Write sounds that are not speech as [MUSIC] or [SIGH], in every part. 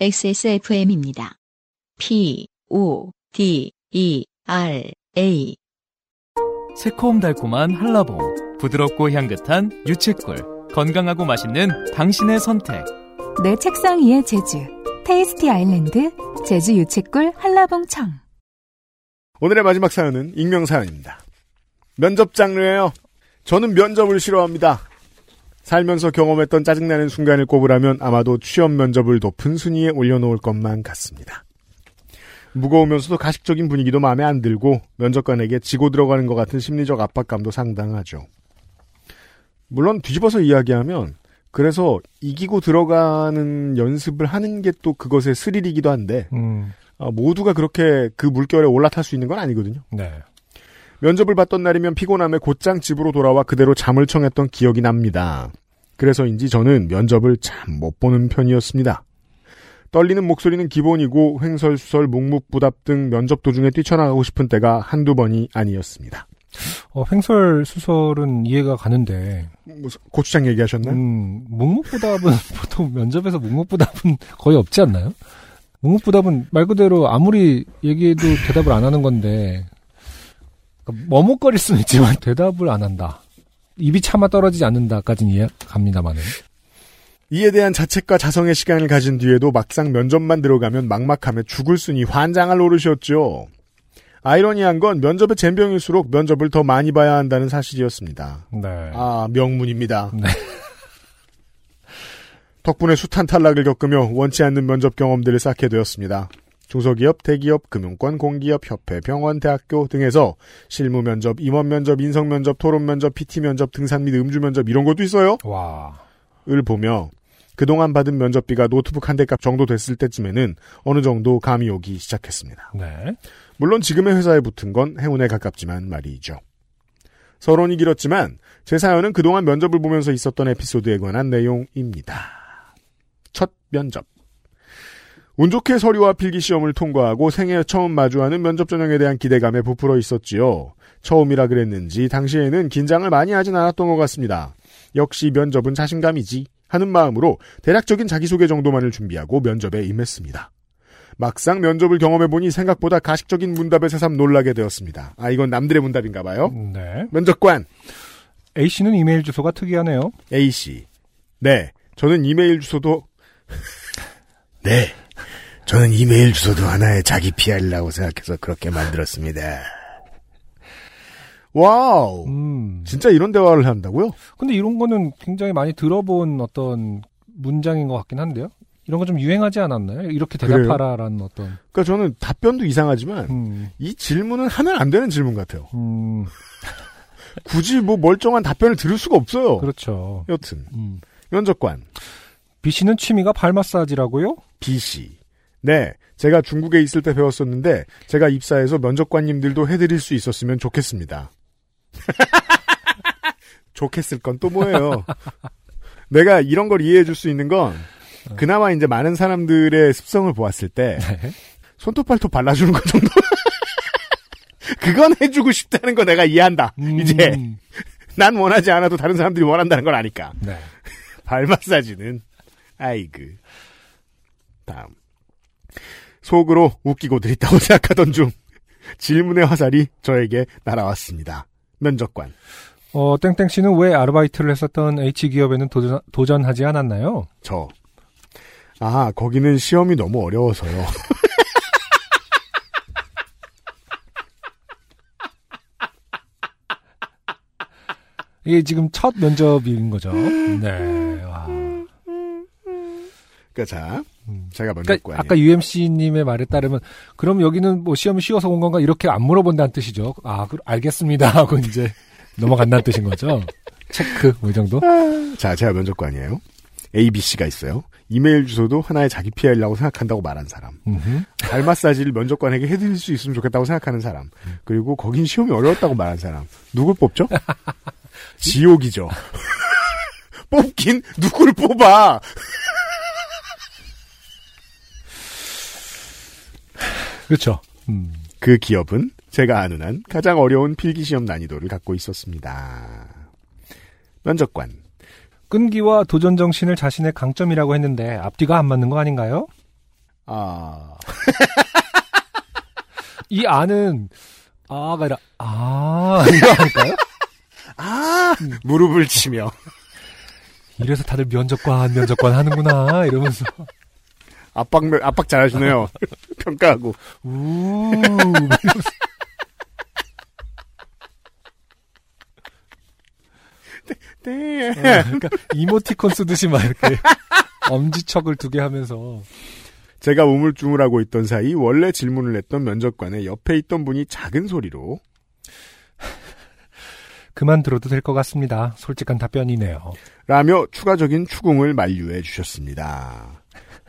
XSFM입니다. P, O, D, E, R, A. 새콤달콤한 한라봉, 부드럽고 향긋한 유채꿀, 건강하고 맛있는 당신의 선택. 내 책상 위의 제주. 테이스티 아일랜드 제주 유채꿀 한라봉 청. 오늘의 마지막 사연은 익명 사연입니다. 면접 장르예요. 저는 면접을 싫어합니다. 살면서 경험했던 짜증나는 순간을 꼽으라면 아마도 취업 면접을 높은 순위에 올려놓을 것만 같습니다. 무거우면서도 가식적인 분위기도 마음에 안 들고 면접관에게 지고 들어가는 것 같은 심리적 압박감도 상당하죠. 물론 뒤집어서 이야기하면 그래서 이기고 들어가는 연습을 하는 게 또 그것의 스릴이기도 한데 음, 어, 모두가 그렇게 그 물결에 올라탈 수 있는 건 아니거든요. 네. 면접을 봤던 날이면 피곤함에 곧장 집으로 돌아와 그대로 잠을 청했던 기억이 납니다. 그래서인지 저는 면접을 참 못 보는 편이었습니다. 떨리는 목소리는 기본이고 횡설수설 묵묵부답 등 면접 도중에 뛰쳐나가고 싶은 때가 한두 번이 아니었습니다. 어, 횡설 수설은 이해가 가는데, 무슨 고추장 얘기하셨나요? 음, 묵묵부답은 [LAUGHS] 보통 면접에서 묵묵부답은 거의 없지 않나요? 묵묵부답은 말 그대로 아무리 얘기해도 대답을 안 하는 건데, 머뭇거릴 수는 있지만 [LAUGHS] 대답을 안 한다. 입이 차마 떨어지지 않는다까지는 이해갑니다만은. 이에 대한 자책과 자성의 시간을 가진 뒤에도 막상 면접만 들어가면 막막함에 죽을 순이 환장할 노릇이었죠. 아이러니한 건 면접의 잼병일수록 면접을 더 많이 봐야 한다는 사실이었습니다. 네. 아, 명문입니다. 네. [LAUGHS] 덕분에 숱한 탈락을 겪으며 원치 않는 면접 경험들을 쌓게 되었습니다. 중소기업, 대기업, 금융권, 공기업, 협회, 병원, 대학교 등에서 실무 면접, 임원 면접, 인성 면접, 토론 면접, PT 면접, 등산 및 음주 면접 이런 것도 있어요. 와. 을 보며 그동안 받은 면접비가 노트북 한 대 값 정도 됐을 때쯤에는 어느 정도 감이 오기 시작했습니다. 네. 물론 지금의 회사에 붙은 건 행운에 가깝지만 말이죠. 서론이 길었지만 제 사연은 그동안 면접을 보면서 있었던 에피소드에 관한 내용입니다. 첫 면접. 운 좋게 서류와 필기 시험을 통과하고 생애 처음 마주하는 면접 전형에 대한 기대감에 부풀어 있었지요. 처음이라 그랬는지 당시에는 긴장을 많이 하진 않았던 것 같습니다. 역시 면접은 자신감이지 하는 마음으로 대략적인 자기소개 정도만을 준비하고 면접에 임했습니다. 막상 면접을 경험해보니 생각보다 가식적인 문답에 새삼 놀라게 되었습니다. 아, 이건 남들의 문답인가 봐요. 네. 면접관 A씨는 이메일 주소가 특이하네요. A씨. 네. 저는 이메일 주소도 [LAUGHS] 네. 저는 이메일 주소도 하나의 자기 PR이라고 생각해서 그렇게 만들었습니다. wow. 음. 진짜 이런 대화를 한다고요? 근데 이런 거는 굉장히 많이 들어본 어떤 문장인 것 같긴 한데요. 이런 거 좀 유행하지 않았나요? 이렇게 그래요? 대답하라라는 어떤. 그러니까 저는 답변도 이상하지만 음, 이 질문은 하면 안 되는 질문 같아요. 음, [LAUGHS] 굳이 뭐 멀쩡한 답변을 들을 수가 없어요. 그렇죠. 여튼 음. 면접관 B 씨는 취미가 발 마사지라고요? B 씨. 네, 제가 중국에 있을 때 배웠었는데 제가 입사해서 면접관님들도 해드릴 수 있었으면 좋겠습니다. [LAUGHS] 좋겠을 건 또 뭐예요? 내가 이런 걸 이해해 줄 수 있는 건 그나마 이제 많은 사람들의 습성을 보았을 때 네. 손톱 발톱 발라주는 것 정도. [LAUGHS] 그건 해주고 싶다는 거 내가 이해한다. 음, 이제 난 원하지 않아도 다른 사람들이 원한다는 걸 아니까. 네. [LAUGHS] 발 마사지는 아이그. 다음. 속으로 웃기고 들 있다고 [LAUGHS] 생각하던 중 질문의 화살이 저에게 날아왔습니다. 면접관. 어, 땡땡 씨는 왜 아르바이트를 했었던 H 기업에는 도전, 도전하지 않았나요? 저. 아, 거기는 시험이 너무 어려워서요. [LAUGHS] 이게 지금 첫 면접인 거죠. [LAUGHS] 네. 와. 그니까 자, 음. 제가 그러니까 면접관이에요. 아까 UMC님의 말에 따르면 그럼 여기는 뭐 시험이 쉬워서 온 건가 이렇게 안 물어본다는 뜻이죠. 아, 그, 알겠습니다 [LAUGHS] 하고 이제 넘어간다는 뜻인 거죠. 체크 뭐 이 정도. 자, 제가 면접관이에요. A, B, C가 있어요. 이메일 주소도 하나의 자기 PR이라고 생각한다고 말한 사람. 발 마사지를 면접관에게 해드릴 수 있으면 좋겠다고 생각하는 사람. 그리고 거긴 시험이 어려웠다고 말한 사람. 누굴 뽑죠? [LAUGHS] 지옥이죠. [LAUGHS] 뽑긴 누구를 뽑아. 그렇죠. 음. 그 기업은 제가 아는 한 가장 어려운 필기시험 난이도를 갖고 있었습니다. 면접관. 끈기와 도전 정신을 자신의 강점이라고 했는데 앞뒤가 안 맞는 거 아닌가요? 아, [LAUGHS] 이 아는 아가 아니라 아 이거 아닐까요? [LAUGHS] 아, 무릎을 치며. 이래서 다들 면접관 면접관 하는구나 이러면서 압박, 압박 잘하시네요. [LAUGHS] 평가하고. 우 [LAUGHS] 네. 그러니까 이모티콘 쓰듯이 막 이렇게 엄지척을 두 개 하면서 제가 우물쭈물하고 있던 사이 원래 질문을 했던 면접관의 옆에 있던 분이 작은 소리로 [LAUGHS] 그만 들어도 될 것 같습니다. 솔직한 답변이네요. 라며 추가적인 추궁을 만류해 주셨습니다.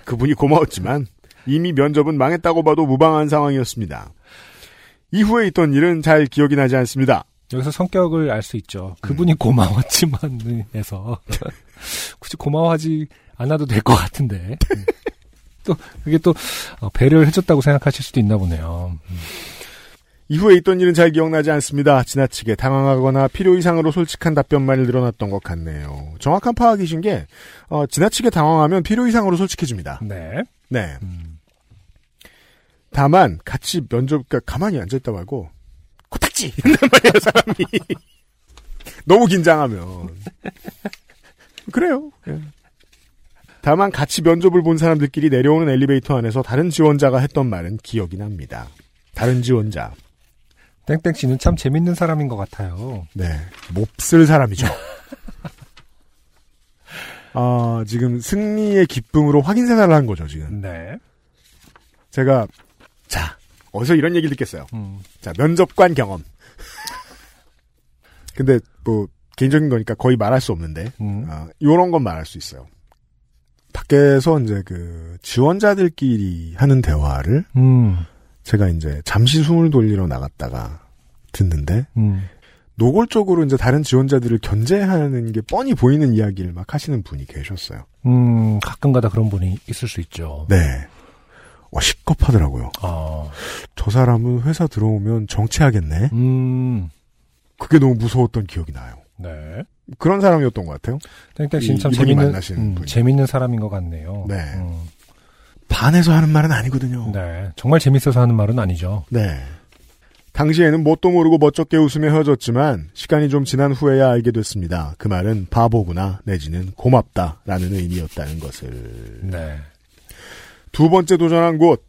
그분이 고마웠지만 이미 면접은 망했다고 봐도 무방한 상황이었습니다. 이후에 있던 일은 잘 기억이 나지 않습니다. 여기서 성격을 알 수 있죠. 그분이 고마웠지만에서 [LAUGHS] 굳이 고마워하지 않아도 될 것 같은데 음. 또 그게 또 어, 배려를 해줬다고 생각하실 수도 있나 보네요. 음. 이후에 있던 일은 잘 기억나지 않습니다. 지나치게 당황하거나 필요 이상으로 솔직한 답변만을 늘어났던 것 같네요. 정확한 파악이신 게 어, 지나치게 당황하면 필요 이상으로 솔직해집니다. 네. 네. 음. 다만 같이 면접 그러니까 가만히 앉아있다 말고 코딱지! [LAUGHS] 이런단 말이에요 사람이. 너무 긴장하면. 그래요. 예. 다만 같이 면접을 본 사람들끼리 내려오는 엘리베이터 안에서 다른 지원자가 했던 말은 기억이 납니다. 다른 지원자. 땡땡 씨는 참 재밌는 사람인 것 같아요. 네. 몹쓸 사람이죠. 아 지금 승리의 기쁨으로 확인 생활을 한 거죠 지금. 네. 제가 자 어디서 이런 얘기를 듣겠어요 음. 자, 면접관 경험. [LAUGHS] 근데 뭐 개인적인 거니까 거의 말할 수 없는데 음. 아, 요런 건 말할 수 있어요. 밖에서 이제 그 지원자들끼리 하는 대화를 음. 제가 이제 잠시 숨을 돌리러 나갔다가 듣는데 음. 노골적으로 이제 다른 지원자들을 견제하는 게 뻔히 보이는 이야기를 막 하시는 분이 계셨어요. 음, 가끔가다 그런 분이 있을 수 있죠. 네. 어, 시겁하더라고요. 아, 저 사람은 회사 들어오면 정치하겠네? 음, 그게 너무 무서웠던 기억이 나요. 네. 그런 사람이었던 것 같아요. 땡땡 씨는 이- 참 이분이 재밌는, 음. 재밌는 사람인 것 같네요. 네. 음, 반해서 하는 말은 아니거든요. 네. 정말 재밌어서 하는 말은 아니죠. 네. 당시에는 뭣도 모르고 멋쩍게 웃으며 헤어졌지만 시간이 좀 지난 후에야 알게 됐습니다. 그 말은 바보구나 내지는 고맙다라는 의미였다는 것을. 네. 두 번째 도전한 곳.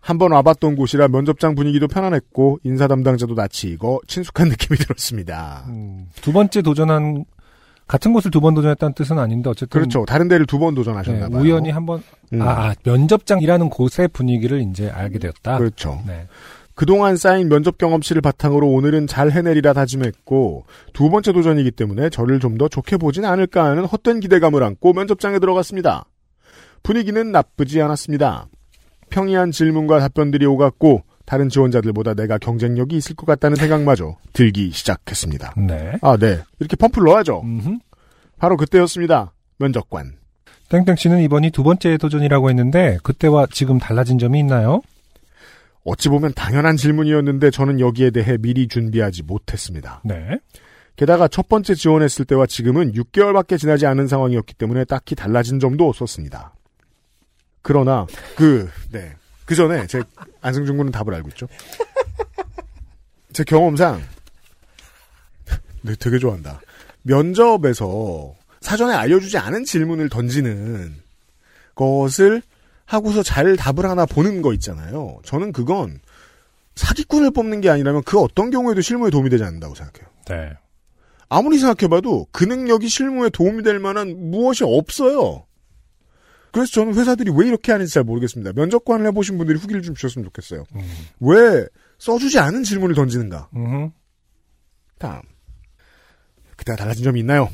한 번 와봤던 곳이라 면접장 분위기도 편안했고 인사 담당자도 낯이 익어 친숙한 느낌이 들었습니다. 음, 두 번째 도전한, 같은 곳을 두 번 도전했다는 뜻은 아닌데, 어쨌든. 그렇죠. 다른 데를 두번 네, 도전하셨나봐요. 우연히 한 번, 음, 아, 아, 면접장이라는 곳의 분위기를 이제 알게 되었다. 그렇죠. 네. 그동안 쌓인 면접 경험치를 바탕으로 오늘은 잘 해내리라 다짐했고 두 번째 도전이기 때문에 저를 좀 더 좋게 보진 않을까 하는 헛된 기대감을 안고 면접장에 들어갔습니다. 분위기는 나쁘지 않았습니다. 평이한 질문과 답변들이 오갔고 다른 지원자들보다 내가 경쟁력이 있을 것 같다는 생각마저 들기 시작했습니다. 네. 아, 네. 이렇게 펌프를 넣어야죠. 음흠. 바로 그때였습니다. 면접관. 땡땡 씨는 이번이 두 번째 도전이라고 했는데, 그때와 지금 달라진 점이 있나요? 어찌 보면 당연한 질문이었는데 저는 여기에 대해 미리 준비하지 못했습니다. 네. 게다가 첫 번째 지원했을 때와 지금은 6개월밖에 지나지 않은 상황이었기 때문에 딱히 달라진 점도 없었습니다. 그러나 그 네. 그 전에 제 안승준 군은 답을 알고 있죠. 제 경험상 네, 되게 좋아한다. 면접에서 사전에 알려주지 않은 질문을 던지는 것을 하고서 잘 답을 하나 보는 거 있잖아요. 저는 그건 사기꾼을 뽑는 게 아니라면 그 어떤 경우에도 실무에 도움이 되지 않는다고 생각해요. 네. 아무리 생각해봐도 그 능력이 실무에 도움이 될 만한 무엇이 없어요. 그래서 저는 회사들이 왜 이렇게 하는지 잘 모르겠습니다. 면접관을 해보신 분들이 후기를 좀 주셨으면 좋겠어요. 음. 왜 써주지 않은 질문을 던지는가? 음흠. 다음. 그때가 달라진 점이 있나요?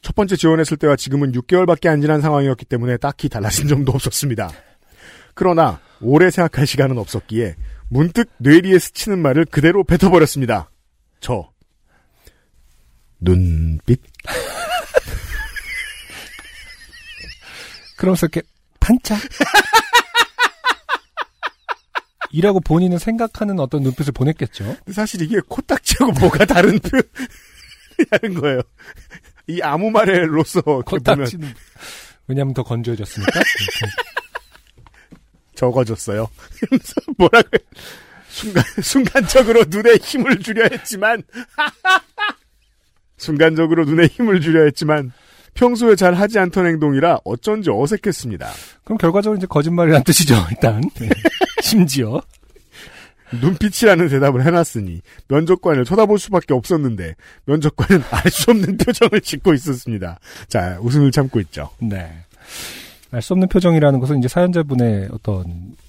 첫 번째 지원했을 때와 지금은 6개월밖에 안 지난 상황이었기 때문에 딱히 달라진 점도 없었습니다. 그러나 오래 생각할 시간은 없었기에 문득 뇌리에 스치는 말을 그대로 뱉어버렸습니다. 저 눈빛 그러면서 이렇게 반짝 [LAUGHS] 이라고 본인은 생각하는 어떤 눈빛을 보냈겠죠. 사실 이게 코딱지하고 뭐가 다른 표현이라는 거예요. 이 아무 말에로서 코딱지는 왜냐하면 더 건조해졌으니까. [LAUGHS] 이러면서 뭐라고 해. 순간, 순간적으로 눈에 힘을 주려 했지만, [LAUGHS] 순간적으로 눈에 힘을 주려 했지만, 평소에 잘 하지 않던 행동이라 어쩐지 어색했습니다. 그럼 결과적으로 이제 거짓말이란 뜻이죠, 일단. [LAUGHS] 네. [LAUGHS] 심지어. 눈빛이라는 대답을 해놨으니 면접관을 쳐다볼 수밖에 없었는데 면접관은 알 수 없는 표정을 짓고 있었습니다. 자 웃음을 참고 있죠. 네. 알 수 없는 표정이라는 것은 이제 사연자분의 어떤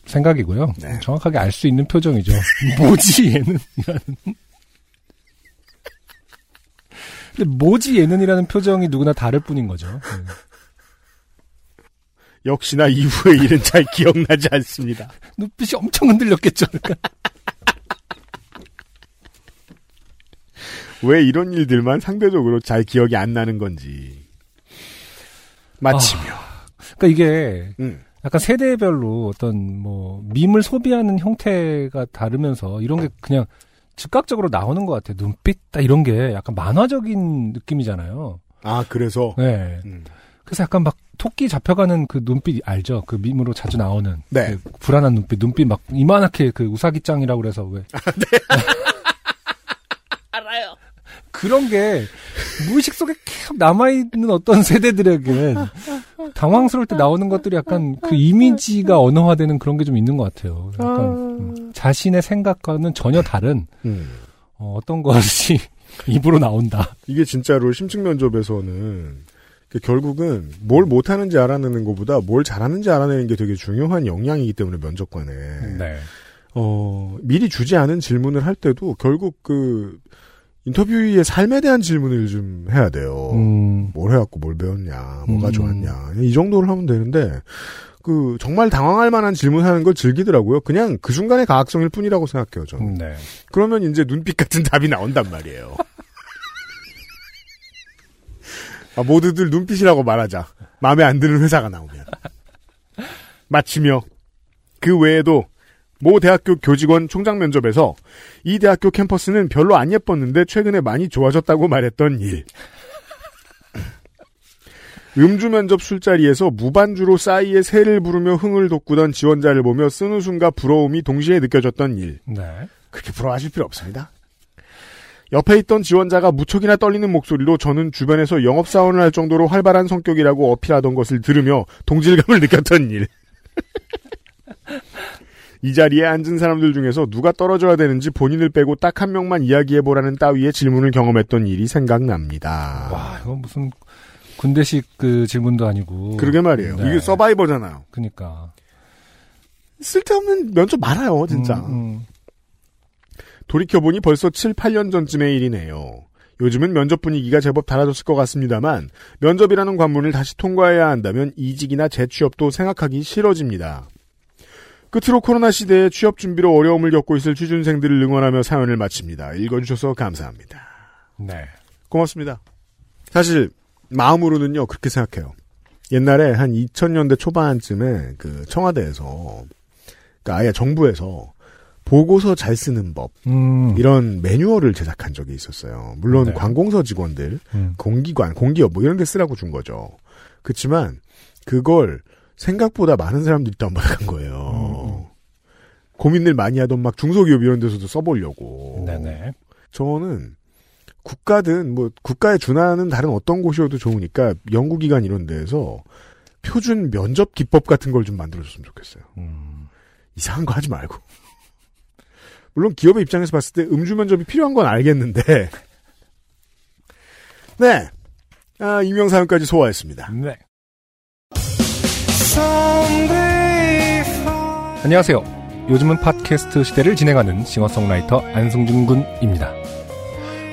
생각이고요. 네. 정확하게 알 수 있는 표정이죠. [LAUGHS] 뭐지 얘는? 이라는. 근데 뭐지 얘는이라는 표정이 누구나 다를 뿐인 거죠. 네. 역시나 이후의 일은 잘 기억나지 않습니다. [LAUGHS] 눈빛이 엄청 흔들렸겠죠. 그러니까. 왜 이런 일들만 상대적으로 잘 기억이 안 나는 건지. 마치며. 그러니까 이게 음. 약간 세대별로 어떤 뭐 밈을 소비하는 형태가 다르면서 이런 게 그냥 즉각적으로 나오는 것 같아요. 눈빛 딱 이런 게 약간 만화적인 느낌이잖아요. 아 그래서 네. 음. 그래서 약간 막 토끼 잡혀가는 그 눈빛 알죠? 그 밈으로 자주 나오는 네. 그 불안한 눈빛, 눈빛 막 이만하게 그 우사기짱이라고 그래서 왜? [LAUGHS] 알아요. 그런 게 무의식 속에 계속 남아 있는 어떤 세대들에겐 당황스러울 때 나오는 것들이 약간 그 이미지가 언어화되는 그런 게 좀 있는 것 같아요. 약간 음, 자신의 생각과는 전혀 다른 음. 어, 어떤 것이 [LAUGHS] 입으로 나온다. 이게 진짜로 심층 면접에서는 그 결국은 뭘 못하는지 알아내는 것보다 뭘 잘하는지 알아내는 게 되게 중요한 역량이기 때문에 면접관에 네. 어, 미리 주지 않은 질문을 할 때도 결국 그 인터뷰의 삶에 대한 질문을 좀 해야 돼요. 음, 뭘 해갖고 뭘 배웠냐, 뭐가 음. 좋았냐 이 정도를 하면 되는데 그 정말 당황할 만한 질문하는 걸 즐기더라고요. 그냥 그 순간의 가학성일 뿐이라고 생각해요. 저는. 네. 그러면 이제 눈빛 같은 [LAUGHS] 답이 나온단 말이에요. 아, 모두들 눈빛이라고 말하자. 마음에 안 드는 회사가 나오면. 마치며 그 외에도 모 대학교 교직원 총장 면접에서 이 대학교 캠퍼스는 별로 안 예뻤는데 최근에 많이 좋아졌다고 말했던 일. 음주 면접 술자리에서 무반주로 싸이의 새를 부르며 흥을 돋구던 지원자를 보며 쓴웃음과 부러움이 동시에 느껴졌던 일. 네. 그렇게 부러워하실 필요 없습니다. 옆에 있던 지원자가 무척이나 떨리는 목소리로 저는 주변에서 영업사원을 할 정도로 활발한 성격이라고 어필하던 것을 들으며 동질감을 느꼈던 일. [LAUGHS] 이 자리에 앉은 사람들 중에서 누가 떨어져야 되는지 본인을 빼고 딱 한 명만 이야기해보라는 따위의 질문을 경험했던 일이 생각납니다. 와, 이건 무슨 군대식 그 질문도 아니고. 그러게 말이에요. 네. 이게 서바이버잖아요. 그니까. 쓸데없는 면접 많아요, 진짜. 음, 음. 돌이켜보니 벌써 7, 8년 전쯤의 일이네요. 요즘은 면접 분위기가 제법 달라졌을 것 같습니다만 면접이라는 관문을 다시 통과해야 한다면 이직이나 재취업도 생각하기 싫어집니다. 끝으로 코로나 시대에 취업 준비로 어려움을 겪고 있을 취준생들을 응원하며 사연을 마칩니다. 읽어주셔서 감사합니다. 네. 고맙습니다. 사실 마음으로는요 그렇게 생각해요. 옛날에 한 2000년대 초반쯤에 그 청와대에서 그러니까 아예 정부에서 보고서 잘 쓰는 법 음. 이런 매뉴얼을 제작한 적이 있었어요. 물론 네. 관공서 직원들, 음. 공기관, 공기업 뭐 이런 데 쓰라고 준 거죠. 그렇지만 그걸 생각보다 많은 사람들이 다운받아간 거예요. 고민을 많이 하던 막 중소기업 이런 데서도 써보려고. 네네. 저는 국가든 뭐 국가에 준하는 다른 어떤 곳이어도 좋으니까 연구기관 이런 데에서 표준 면접 기법 같은 걸 좀 만들어줬으면 좋겠어요. 음. 이상한 거 하지 말고. 물론 기업의 입장에서 봤을 때 음주 면접이 필요한 건 알겠는데. [LAUGHS] 네. 아, 익명사연까지 소화했습니다. 네. 안녕하세요. 요즘은 팟캐스트 시대를 진행하는 싱어송라이터 안승준 군입니다.